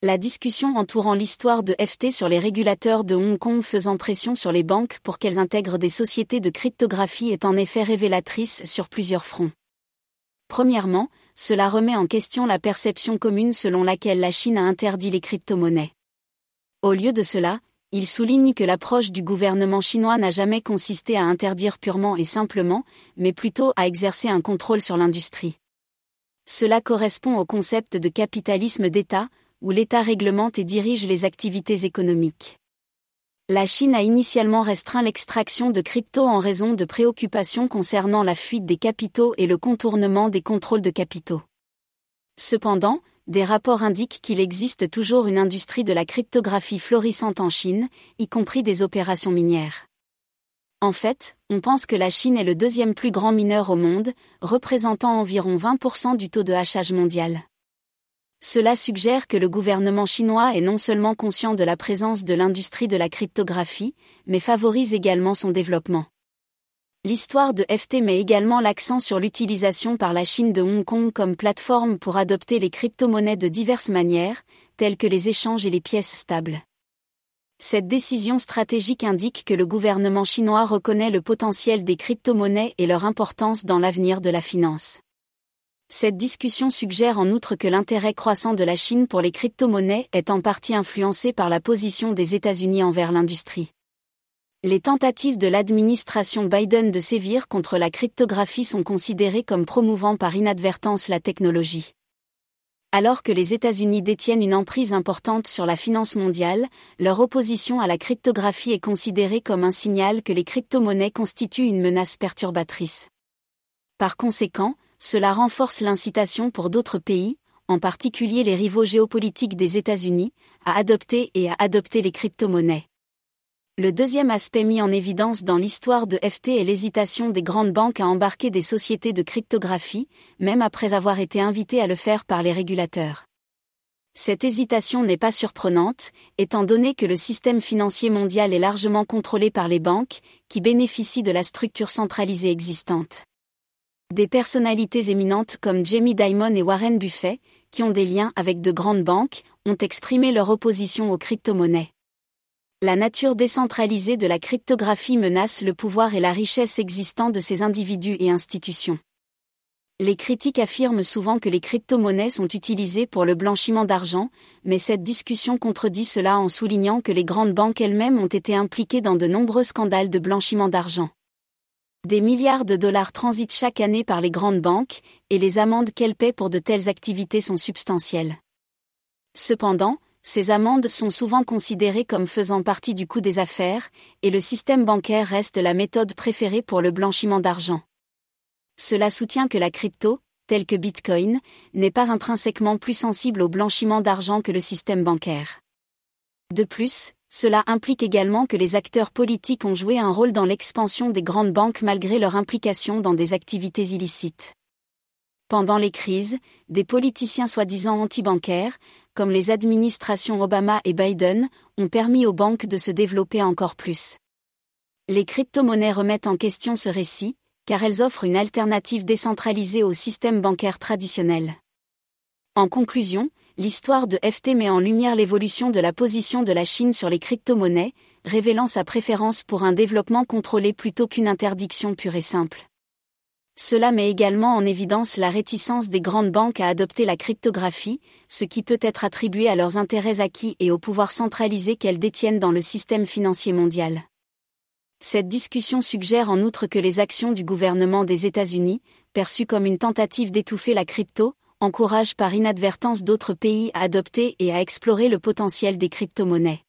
La discussion entourant l'histoire de FT sur les régulateurs de Hong Kong faisant pression sur les banques pour qu'elles intègrent des sociétés de cryptographie est en effet révélatrice sur plusieurs fronts. Premièrement, cela remet en question la perception commune selon laquelle la Chine a interdit les crypto-monnaies. Au lieu de cela, il souligne que l'approche du gouvernement chinois n'a jamais consisté à interdire purement et simplement, mais plutôt à exercer un contrôle sur l'industrie. Cela correspond au concept de capitalisme d'État, où l'État réglemente et dirige les activités économiques. La Chine a initialement restreint l'extraction de crypto en raison de préoccupations concernant la fuite des capitaux et le contournement des contrôles de capitaux. Cependant, des rapports indiquent qu'il existe toujours une industrie de la cryptographie florissante en Chine, y compris des opérations minières. En fait, on pense que la Chine est le deuxième plus grand mineur au monde, représentant environ 20% du taux de hachage mondial. Cela suggère que le gouvernement chinois est non seulement conscient de la présence de l'industrie de la cryptographie, mais favorise également son développement. L'histoire de FT met également l'accent sur l'utilisation par la Chine de Hong Kong comme plateforme pour adopter les crypto-monnaies de diverses manières, telles que les échanges et les pièces stables. Cette décision stratégique indique que le gouvernement chinois reconnaît le potentiel des crypto-monnaies et leur importance dans l'avenir de la finance. Cette discussion suggère en outre que l'intérêt croissant de la Chine pour les crypto-monnaies est en partie influencé par la position des États-Unis envers l'industrie. Les tentatives de l'administration Biden de sévir contre la cryptographie sont considérées comme promouvant par inadvertance la technologie. Alors que les États-Unis détiennent une emprise importante sur la finance mondiale, leur opposition à la cryptographie est considérée comme un signal que les crypto-monnaies constituent une menace perturbatrice. Par conséquent, cela renforce l'incitation pour d'autres pays, en particulier les rivaux géopolitiques des États-Unis, à adopter et à adopter les crypto-monnaies. Le deuxième aspect mis en évidence dans l'histoire de FT est l'hésitation des grandes banques à embarquer des sociétés de cryptographie, même après avoir été invitées à le faire par les régulateurs. Cette hésitation n'est pas surprenante, étant donné que le système financier mondial est largement contrôlé par les banques, qui bénéficient de la structure centralisée existante. Des personnalités éminentes comme Jamie Dimon et Warren Buffett, qui ont des liens avec de grandes banques, ont exprimé leur opposition aux crypto-monnaies. La nature décentralisée de la cryptographie menace le pouvoir et la richesse existant de ces individus et institutions. Les critiques affirment souvent que les crypto-monnaies sont utilisées pour le blanchiment d'argent, mais cette discussion contredit cela en soulignant que les grandes banques elles-mêmes ont été impliquées dans de nombreux scandales de blanchiment d'argent. Des milliards de dollars transitent chaque année par les grandes banques, et les amendes qu'elles paient pour de telles activités sont substantielles. Cependant, ces amendes sont souvent considérées comme faisant partie du coût des affaires, et le système bancaire reste la méthode préférée pour le blanchiment d'argent. Cela soutient que la crypto, telle que Bitcoin, n'est pas intrinsèquement plus sensible au blanchiment d'argent que le système bancaire. De plus, cela implique également que les acteurs politiques ont joué un rôle dans l'expansion des grandes banques malgré leur implication dans des activités illicites. Pendant les crises, des politiciens soi-disant anti-bancaires, comme les administrations Obama et Biden, ont permis aux banques de se développer encore plus. Les crypto-monnaies remettent en question ce récit, car elles offrent une alternative décentralisée au système bancaire traditionnel. En conclusion, l'histoire de FT met en lumière l'évolution de la position de la Chine sur les crypto-monnaies, révélant sa préférence pour un développement contrôlé plutôt qu'une interdiction pure et simple. Cela met également en évidence la réticence des grandes banques à adopter la cryptographie, ce qui peut être attribué à leurs intérêts acquis et au pouvoir centralisé qu'elles détiennent dans le système financier mondial. Cette discussion suggère en outre que les actions du gouvernement des États-Unis, perçues comme une tentative d'étouffer la crypto, encourage par inadvertance d'autres pays à adopter et à explorer le potentiel des crypto-monnaies.